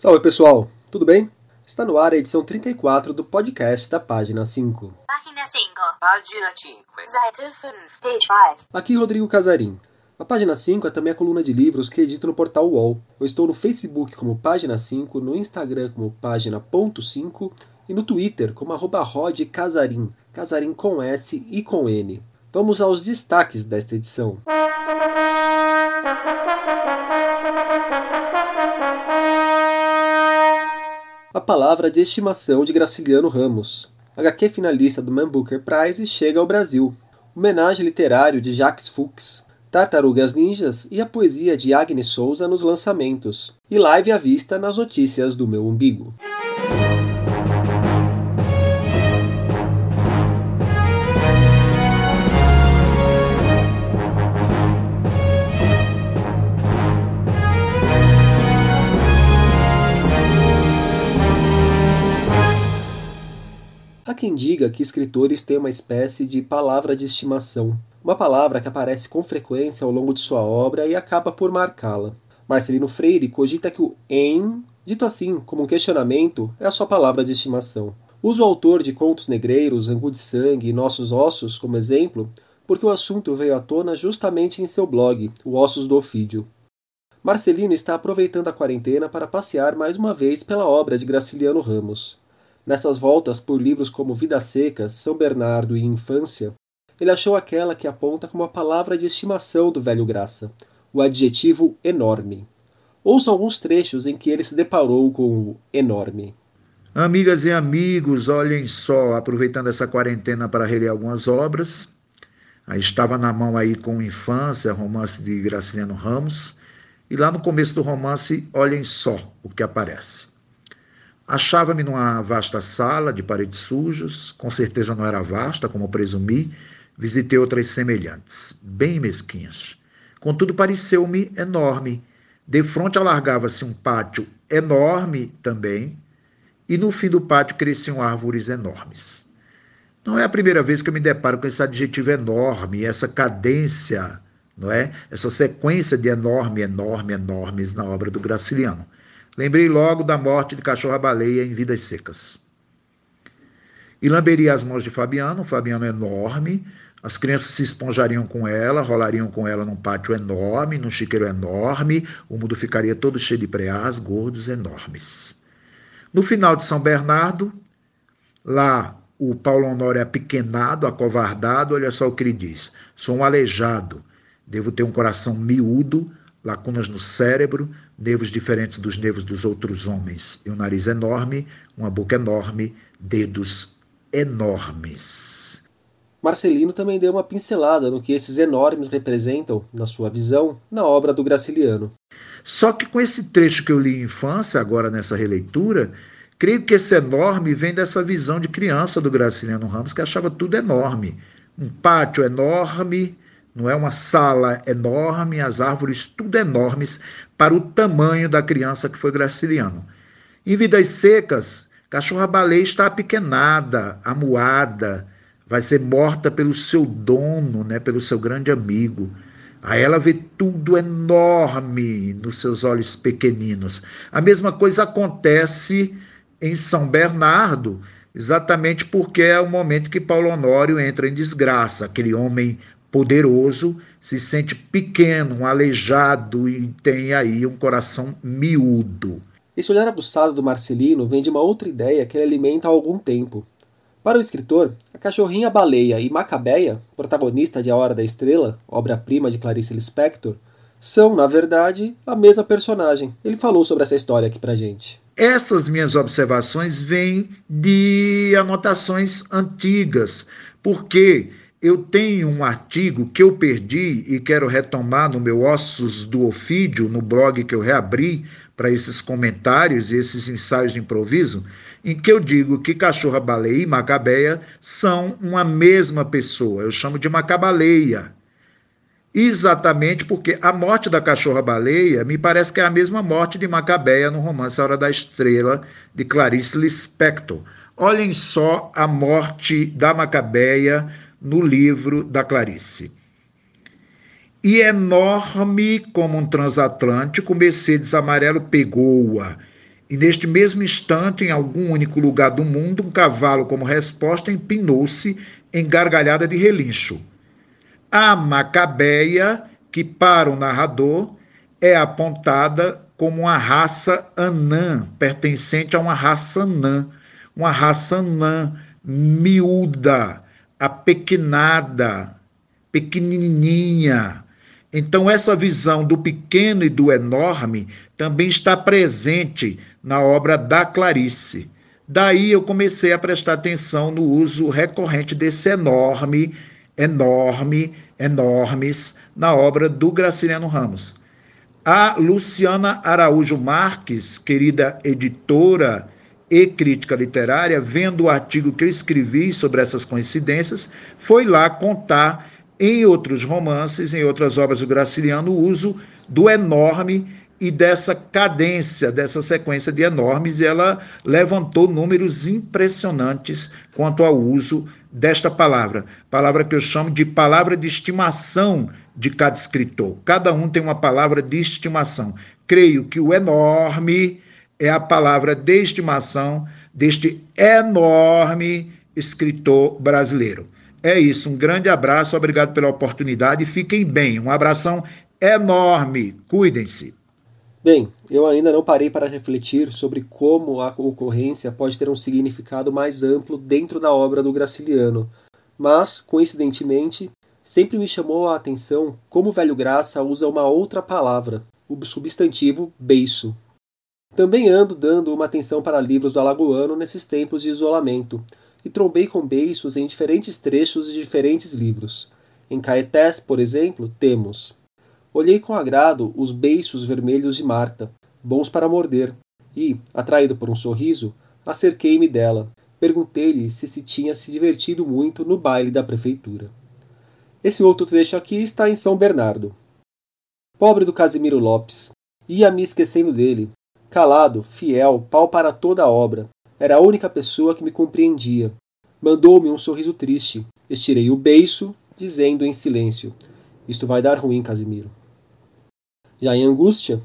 Salve pessoal, tudo bem? Está no ar a edição 34 do podcast da Página 5. Página 5. Página 5. Seite 5. Page 5. Aqui Rodrigo Casarim. A Página 5 é também a coluna de livros que edito no portal UOL. Eu estou no Facebook como Página 5, no Instagram como Página.5 e no Twitter como arroba Rod Casarim, Casarim com S e com N. Vamos aos destaques desta edição. A palavra de estimação de Graciliano Ramos. HQ finalista do Man Booker Prize chega ao Brasil. Homenagem literário de Jacques Fuchs. Tartarugas Ninjas e a poesia de Agnes Souza nos lançamentos. E live à vista nas notícias do meu umbigo. Quem diga que escritores têm uma espécie de palavra de estimação, uma palavra que aparece com frequência ao longo de sua obra e acaba por marcá-la. Marcelino Freire cogita que o em, dito assim como um questionamento, é a sua palavra de estimação. Uso o autor de Contos Negreiros, Angu de Sangue e Nossos Ossos como exemplo, porque o assunto veio à tona justamente em seu blog, O Ossos do Ofídio. Marcelino está aproveitando a quarentena para passear mais uma vez pela obra de Graciliano Ramos. Nessas voltas por livros como Vidas Secas, São Bernardo e Infância, ele achou aquela que aponta como a palavra de estimação do velho Graça, o adjetivo enorme. Ouça alguns trechos em que ele se deparou com o enorme. Amigas e amigos, olhem só, aproveitando essa quarentena para reler algumas obras. Aí estava na mão aí com Infância, romance de Graciliano Ramos, e lá no começo do romance, olhem só o que aparece. Achava-me numa vasta sala de paredes sujas, com certeza não era vasta, como presumi, visitei outras semelhantes, bem mesquinhas. Contudo, pareceu-me enorme. De frente alargava-se um pátio enorme também, e no fim do pátio cresciam árvores enormes. Não é a primeira vez que eu me deparo com esse adjetivo enorme, essa cadência, não é? Essa sequência de enorme, enorme, enormes na obra do Graciliano. Lembrei logo da morte de cachorra-baleia em Vidas Secas. E lamberia as mãos de Fabiano, Fabiano enorme, as crianças se esponjariam com ela, rolariam com ela num pátio enorme, num chiqueiro enorme, o mundo ficaria todo cheio de preás gordos enormes. No final de São Bernardo, lá o Paulo Honório é apequenado, acovardado, olha só o que ele diz: sou um aleijado, devo ter um coração miúdo, lacunas no cérebro, nervos diferentes dos nervos dos outros homens, e um nariz enorme, uma boca enorme, dedos enormes. Marcelino também deu uma pincelada no que esses enormes representam, na sua visão, na obra do Graciliano. Só que com esse trecho que eu li em infância, agora nessa releitura, creio que esse enorme vem dessa visão de criança do Graciliano Ramos, que achava tudo enorme. Um pátio enorme, não é uma sala enorme, as árvores tudo enormes para o tamanho da criança que foi Graciliano. Em Vidas Secas, cachorra-baleia está apequenada, amuada, vai ser morta pelo seu dono, né, pelo seu grande amigo. Aí ela vê tudo enorme nos seus olhos pequeninos. A mesma coisa acontece em São Bernardo, exatamente porque é o momento que Paulo Honório entra em desgraça, aquele homem poderoso, se sente pequeno, aleijado e tem aí um coração miúdo. Esse olhar aguçado do Marcelino vem de uma outra ideia que ele alimenta há algum tempo. Para o escritor, a cachorrinha baleia e Macabeia, protagonista de A Hora da Estrela, obra-prima de Clarice Lispector, são, na verdade, a mesma personagem. Ele falou sobre essa história aqui pra gente. Essas minhas observações vêm de anotações antigas, porque eu tenho um artigo que eu perdi e quero retomar no meu Ossos do Ofídio, no blog que eu reabri para esses comentários e esses ensaios de improviso, em que eu digo que cachorra-baleia e macabeia são uma mesma pessoa. Eu chamo de macabaleia. Exatamente porque a morte da cachorra-baleia me parece que é a mesma morte de Macabeia no romance A Hora da Estrela, de Clarice Lispector. Olhem só a morte da Macabeia no livro da Clarice. e enorme como um transatlântico, Mercedes amarelo pegou-a. E neste mesmo instante, em algum único lugar do mundo, um cavalo, como resposta, empinou-se em gargalhada de relincho. A Macabeia, que para o narrador é apontada como uma raça anã, pertencente a uma raça anã, uma raça anã miúda, apequenada, pequenininha. Então, essa visão do pequeno e do enorme também está presente na obra da Clarice. Daí eu comecei a prestar atenção no uso recorrente desse enorme, enorme, enormes na obra do Graciliano Ramos. A Luciana Araújo Marques, querida editora e crítica literária, vendo o artigo que eu escrevi sobre essas coincidências, foi lá contar em outros romances, em outras obras do Graciliano, o uso do enorme e dessa cadência, dessa sequência de enormes, e ela levantou números impressionantes quanto ao uso desta palavra, palavra que eu chamo de palavra de estimação de cada escritor. Cada um tem uma palavra de estimação. Creio que o enorme é a palavra de estimação deste enorme escritor brasileiro. É isso, um grande abraço, obrigado pela oportunidade, fiquem bem, um abração enorme, cuidem-se. Bem, eu ainda não parei para refletir sobre como a ocorrência pode ter um significado mais amplo dentro da obra do Graciliano, mas, coincidentemente, sempre me chamou a atenção como o Velho Graça usa uma outra palavra, o substantivo beiço. Também ando dando uma atenção para livros do Alagoano nesses tempos de isolamento, e trombei com beiços em diferentes trechos de diferentes livros. Em Caetés, por exemplo, temos Olhei com agrado os beiços vermelhos de Marta, bons para morder, e, atraído por um sorriso, acerquei-me dela. Perguntei-lhe se se tinha se divertido muito no baile da prefeitura. Esse outro trecho aqui está em São Bernardo. Pobre do Casimiro Lopes. Ia me esquecendo dele. Calado, fiel, pau para toda a obra. Era a única pessoa que me compreendia. Mandou-me um sorriso triste. Estirei o beiço, dizendo em silêncio: Isto vai dar ruim, Casimiro. Já em angústia,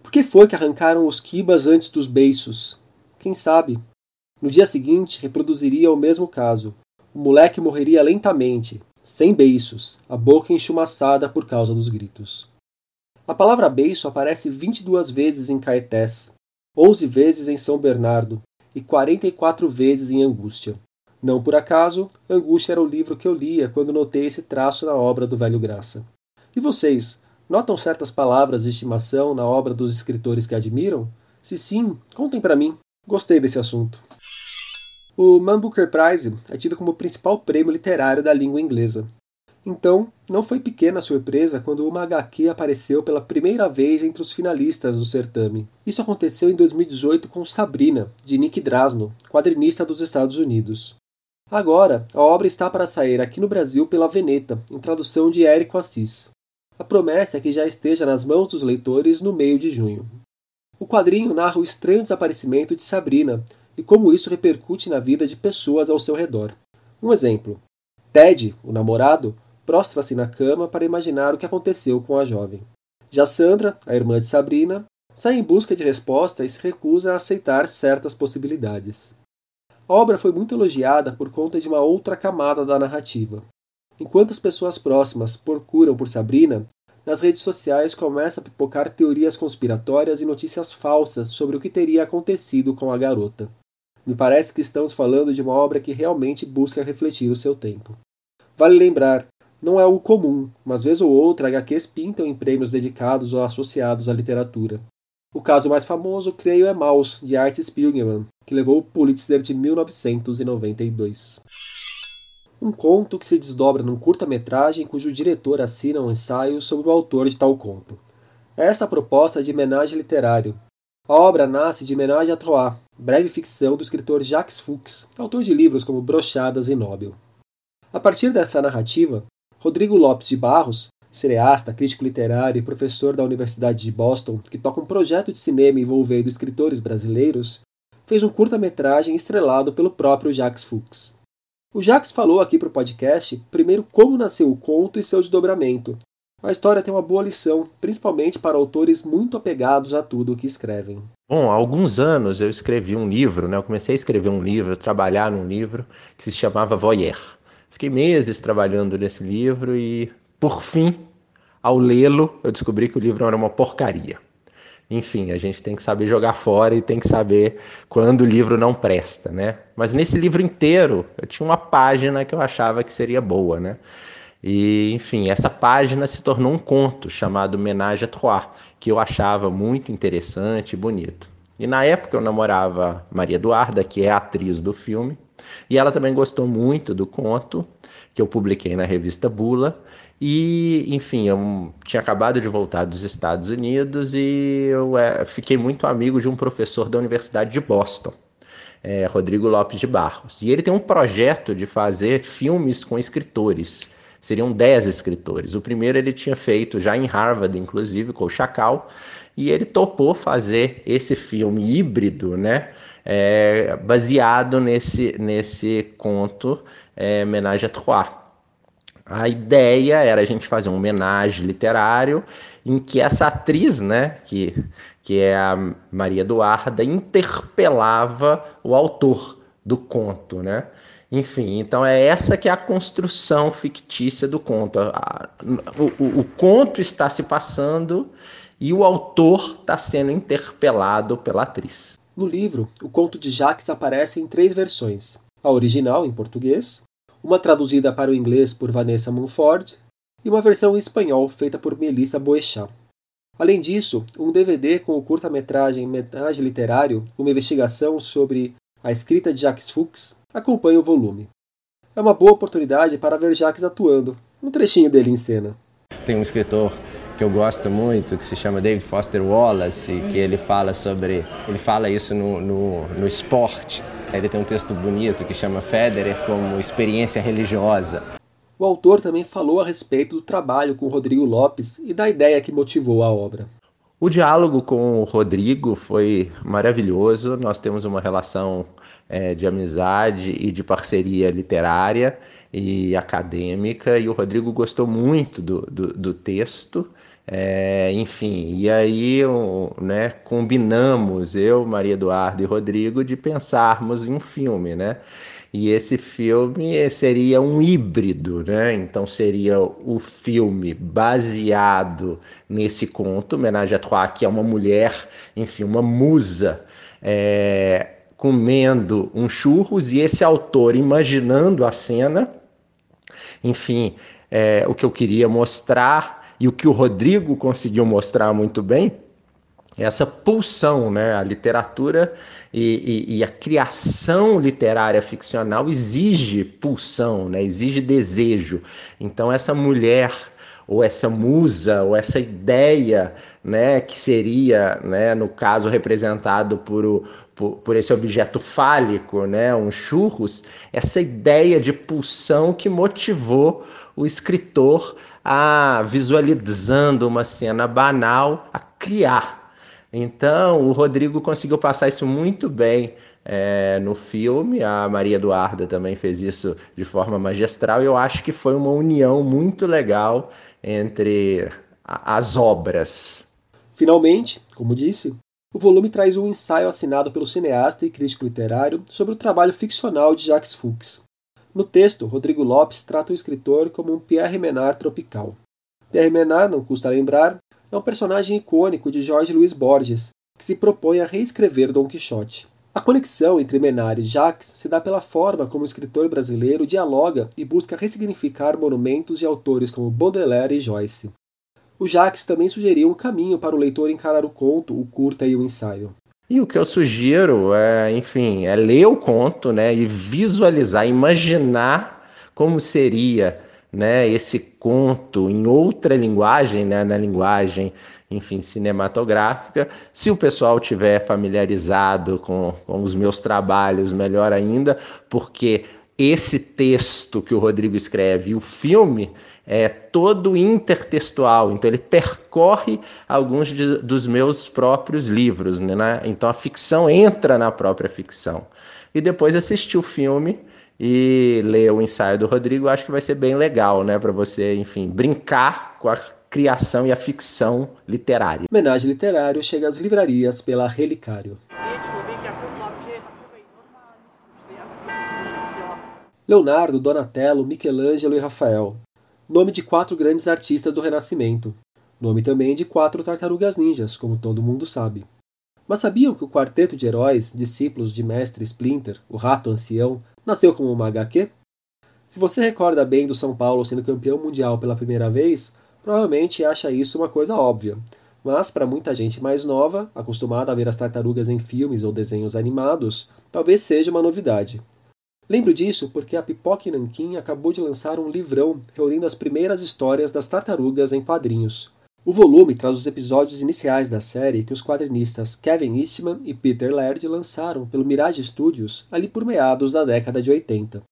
por que foi que arrancaram os quibas antes dos beiços? Quem sabe? No dia seguinte reproduziria o mesmo caso. O moleque morreria lentamente, sem beiços, a boca enchumaçada por causa dos gritos. A palavra beiço aparece 22 vezes em Caetés, 11 vezes em São Bernardo e 44 vezes em Angústia. Não por acaso, Angústia era o livro que eu lia quando notei esse traço na obra do Velho Graça. E vocês, Notam certas palavras de estimação na obra dos escritores que admiram? Se sim, contem para mim. Gostei desse assunto. O Man Booker Prize é tido como o principal prêmio literário da língua inglesa. Então, não foi pequena a surpresa quando uma HQ apareceu pela primeira vez entre os finalistas do certame. Isso aconteceu em 2018 com Sabrina, de Nick Drasno, quadrinista dos Estados Unidos. Agora, a obra está para sair aqui no Brasil pela Veneta, em tradução de Érico Assis. A promessa é que já esteja nas mãos dos leitores no meio de junho. O quadrinho narra o estranho desaparecimento de Sabrina e como isso repercute na vida de pessoas ao seu redor. Um exemplo: Ted, o namorado, prostra-se na cama para imaginar o que aconteceu com a jovem. Já Sandra, a irmã de Sabrina, sai em busca de resposta e se recusa a aceitar certas possibilidades. A obra foi muito elogiada por conta de uma outra camada da narrativa. Enquanto as pessoas próximas procuram por Sabrina, nas redes sociais começa a pipocar teorias conspiratórias e notícias falsas sobre o que teria acontecido com a garota. Me parece que estamos falando de uma obra que realmente busca refletir o seu tempo. Vale lembrar, não é algo comum, mas vez ou outra HQs pintam em prêmios dedicados ou associados à literatura. O caso mais famoso, creio, é Maus, de Art Spiegelman, que levou o Pulitzer de 1992 um conto que se desdobra num curta-metragem cujo diretor assina um ensaio sobre o autor de tal conto. Esta é a proposta de homenagem literário. A obra nasce de homenagem a Troyes, breve ficção do escritor Jacques Fuchs, autor de livros como Brochadas e Nobel. A partir dessa narrativa, Rodrigo Lopes de Barros, cineasta, crítico literário e professor da Universidade de Boston, que toca um projeto de cinema envolvendo escritores brasileiros, fez um curta-metragem estrelado pelo próprio Jacques Fuchs. O Jacques falou aqui para o podcast primeiro como nasceu o conto e seu desdobramento, A história tem uma boa lição, principalmente para autores muito apegados a tudo o que escrevem. Bom, há alguns anos eu escrevi um livro, né? Eu comecei a escrever um livro, trabalhar num livro que se chamava Voyeur. Fiquei meses trabalhando nesse livro e, por fim, ao lê-lo, eu descobri que o livro era uma porcaria. Enfim, a gente tem que saber jogar fora e tem que saber quando o livro não presta, né? Mas nesse livro inteiro, eu tinha uma página que eu achava que seria boa, né? E, enfim, essa página se tornou um conto chamado Ménage à Trois, que eu achava muito interessante e bonito. E na época eu namorava Maria Eduarda, que é atriz do filme, e ela também gostou muito do conto que eu publiquei na revista Bula. E, enfim, eu tinha acabado de voltar dos Estados Unidos e eu é, fiquei muito amigo de um professor da Universidade de Boston, é, Rodrigo Lopes de Barros. E ele tem um projeto de fazer filmes com escritores seriam 10 escritores. O primeiro ele tinha feito já em Harvard, inclusive, com o Chacal, e ele topou fazer esse filme híbrido, né? É, baseado nesse, nesse conto é, à Trois. A ideia era a gente fazer um homenagem literário em que essa atriz, né, que, que é a Maria Eduarda, interpelava o autor do conto, né? Enfim, então é essa que é a construção fictícia do conto. O, o conto está se passando e o autor está sendo interpelado pela atriz. No livro, o conto de Jacques aparece em três versões: a original em português, uma traduzida para o inglês por Vanessa Mumford e uma versão em espanhol feita por Melissa Boechat. Além disso, um DVD com o curta-metragem Metade Literário, uma investigação sobre a escrita de Jacques Fuchs acompanha o volume. É uma boa oportunidade para ver Jacques atuando, um trechinho dele em cena. Tem um escritor que eu gosto muito, que se chama David Foster Wallace, que ele fala sobre. Ele fala isso no, no, no esporte. Ele tem um texto bonito que chama Federer como experiência religiosa. O autor também falou a respeito do trabalho com Rodrigo Lopes e da ideia que motivou a obra. O diálogo com o Rodrigo foi maravilhoso. Nós temos uma relação é, de amizade e de parceria literária e acadêmica, e o Rodrigo gostou muito do, do, do texto. É, enfim, e aí né, combinamos, eu, Maria Eduardo e Rodrigo, de pensarmos em um filme, né? E esse filme seria um híbrido, né? Então seria o filme baseado nesse conto, Homenagem à Trois, que é uma mulher, enfim, uma musa, é, comendo um churros, e esse autor imaginando a cena, enfim, é, o que eu queria mostrar e o que o Rodrigo conseguiu mostrar muito bem essa pulsão, né? A literatura e, e, e, a criação literária ficcional exige pulsão, né? Exige desejo. Então essa mulher ou essa musa ou essa ideia, né? Que seria, né? No caso representado por, o, por, por esse objeto fálico, né? Um churros. Essa ideia de pulsão que motivou o escritor a visualizando uma cena banal a criar então, o Rodrigo conseguiu passar isso muito bem é, no filme. A Maria Eduarda também fez isso de forma magistral. E eu acho que foi uma união muito legal entre as obras. Finalmente, como disse, o volume traz um ensaio assinado pelo cineasta e crítico literário sobre o trabalho ficcional de Jacques Fuchs. No texto, Rodrigo Lopes trata o escritor como um Pierre Menard tropical. Pierre Menard, não custa lembrar, é um personagem icônico de Jorge Luiz Borges, que se propõe a reescrever Dom Quixote. A conexão entre Menard e Jacques se dá pela forma como o escritor brasileiro dialoga e busca ressignificar monumentos de autores como Baudelaire e Joyce. O Jacques também sugeriu um caminho para o leitor encarar o conto, o curta e o ensaio. E o que eu sugiro é, enfim, é ler o conto, né, e visualizar, imaginar como seria né, esse conto em outra linguagem, né, na linguagem, enfim, cinematográfica. Se o pessoal tiver familiarizado com, com os meus trabalhos, melhor ainda, porque esse texto que o Rodrigo escreve e o filme é todo intertextual, então ele percorre alguns de, dos meus próprios livros, né? então a ficção entra na própria ficção. E depois assistir o filme e ler o ensaio do Rodrigo, acho que vai ser bem legal, né, para você, enfim, brincar com a criação e a ficção literária. Homenagem literário chega às livrarias pela Relicário. Leonardo, Donatello, Michelangelo e Rafael. Nome de quatro grandes artistas do Renascimento. Nome também de quatro tartarugas ninjas, como todo mundo sabe. Mas sabiam que o quarteto de heróis, discípulos de mestre Splinter, o rato ancião, nasceu como uma HQ? Se você recorda bem do São Paulo sendo campeão mundial pela primeira vez, provavelmente acha isso uma coisa óbvia. Mas para muita gente mais nova, acostumada a ver as tartarugas em filmes ou desenhos animados, talvez seja uma novidade. Lembro disso porque a Pipoque Nanquim acabou de lançar um livrão reunindo as primeiras histórias das tartarugas em quadrinhos. O volume traz os episódios iniciais da série que os quadrinistas Kevin Eastman e Peter Laird lançaram pelo Mirage Studios ali por meados da década de 80.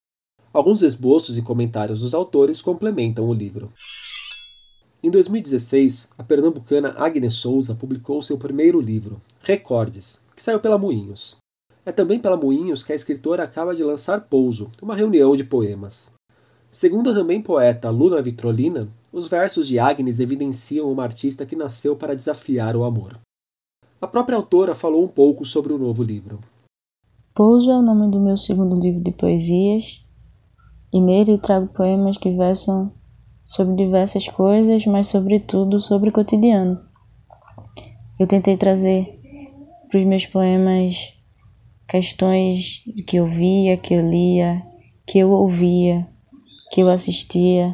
Alguns esboços e comentários dos autores complementam o livro. Em 2016, a pernambucana Agnes Souza publicou seu primeiro livro, Recordes, que saiu pela Moinhos. É também pela Moinhos que a escritora acaba de lançar Pouso, uma reunião de poemas. Segundo a também poeta Luna Vitrolina, os versos de Agnes evidenciam uma artista que nasceu para desafiar o amor. A própria autora falou um pouco sobre o novo livro. Pouso é o nome do meu segundo livro de poesias, e nele trago poemas que versam sobre diversas coisas, mas sobretudo sobre o cotidiano. Eu tentei trazer para os meus poemas questões que eu via, que eu lia, que eu ouvia, que eu assistia.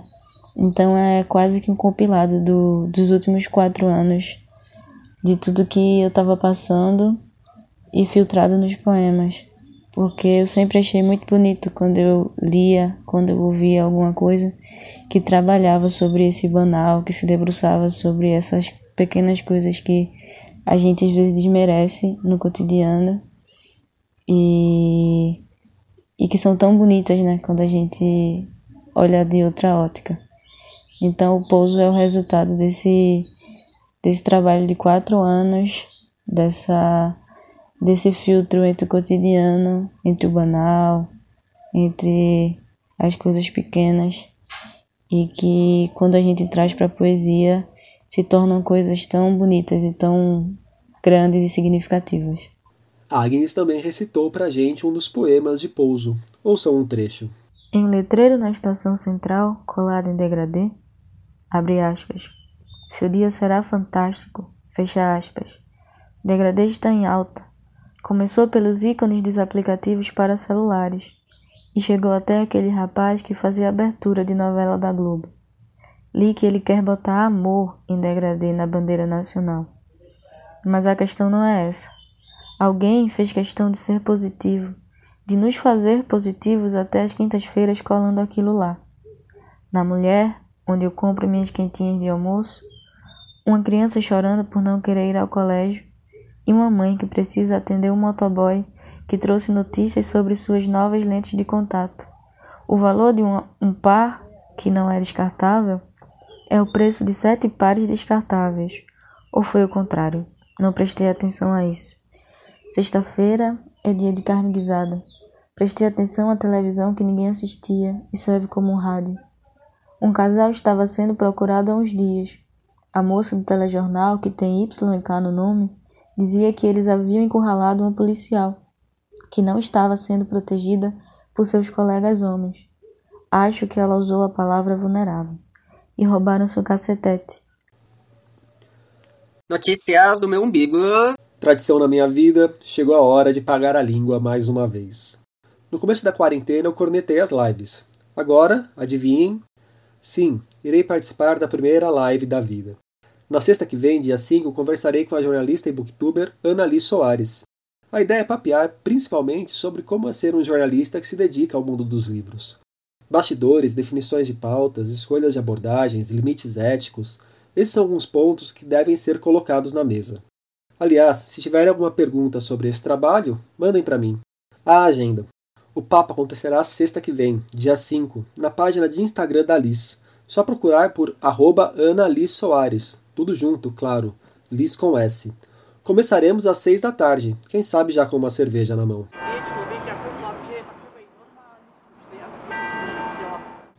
Então é quase que um compilado do, dos últimos quatro anos de tudo que eu estava passando e filtrado nos poemas. Porque eu sempre achei muito bonito quando eu lia, quando eu ouvia alguma coisa que trabalhava sobre esse banal, que se debruçava sobre essas pequenas coisas que a gente às vezes desmerece no cotidiano e, e que são tão bonitas, né, quando a gente olha de outra ótica. Então, o pouso é o resultado desse, desse trabalho de quatro anos, dessa, desse filtro entre o cotidiano, entre o banal, entre as coisas pequenas, e que quando a gente traz para a poesia se tornam coisas tão bonitas e tão grandes e significativas. Agnes também recitou para gente um dos poemas de Pouso. Ouçam um trecho. Em um letreiro na estação central, colado em degradê, abre aspas. Seu dia será fantástico, fecha aspas. Degradê está em alta. Começou pelos ícones dos aplicativos para celulares e chegou até aquele rapaz que fazia abertura de novela da Globo. Li que ele quer botar amor em degradê na bandeira nacional. Mas a questão não é essa. Alguém fez questão de ser positivo, de nos fazer positivos até as quintas-feiras colando aquilo lá. Na mulher, onde eu compro minhas quentinhas de almoço, uma criança chorando por não querer ir ao colégio e uma mãe que precisa atender um motoboy que trouxe notícias sobre suas novas lentes de contato. O valor de um, um par, que não é descartável, é o preço de sete pares descartáveis. Ou foi o contrário? Não prestei atenção a isso. Sexta-feira é dia de carne guisada. Prestei atenção à televisão que ninguém assistia e serve como um rádio. Um casal estava sendo procurado há uns dias. A moça do telejornal, que tem Y e K no nome, dizia que eles haviam encurralado uma policial, que não estava sendo protegida por seus colegas homens. Acho que ela usou a palavra vulnerável. E roubaram seu cacetete. Notícias do meu umbigo. Tradição na minha vida, chegou a hora de pagar a língua mais uma vez. No começo da quarentena eu cornetei as lives. Agora, adivinhem? Sim, irei participar da primeira live da vida. Na sexta que vem, dia 5, conversarei com a jornalista e booktuber Ana Liz Soares. A ideia é papear principalmente sobre como é ser um jornalista que se dedica ao mundo dos livros. Bastidores, definições de pautas, escolhas de abordagens, limites éticos, esses são alguns pontos que devem ser colocados na mesa. Aliás, se tiverem alguma pergunta sobre esse trabalho, mandem para mim. A agenda. O papo acontecerá sexta que vem, dia 5, na página de Instagram da Liz. Só procurar por arroba Ana Liz Soares. Tudo junto, claro. Liz com S. Começaremos às 6 da tarde, quem sabe já com uma cerveja na mão.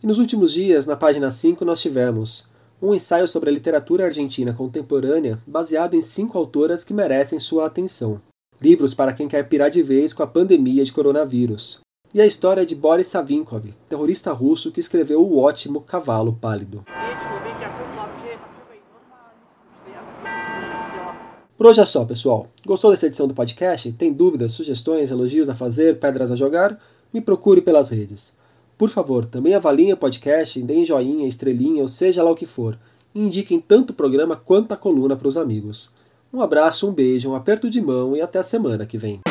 E nos últimos dias, na página 5, nós tivemos um ensaio sobre a literatura argentina contemporânea baseado em cinco autoras que merecem sua atenção. Livros para quem quer pirar de vez com a pandemia de coronavírus. E a história de Boris Savinkov, terrorista russo que escreveu o ótimo Cavalo Pálido. Por hoje é só, pessoal. Gostou dessa edição do podcast? Tem dúvidas, sugestões, elogios a fazer, pedras a jogar? Me procure pelas redes. Por favor, também avaliem o podcast, deem joinha, estrelinha ou seja lá o que for. E indiquem tanto o programa quanto a coluna para os amigos. Um abraço, um beijo, um aperto de mão e até a semana que vem.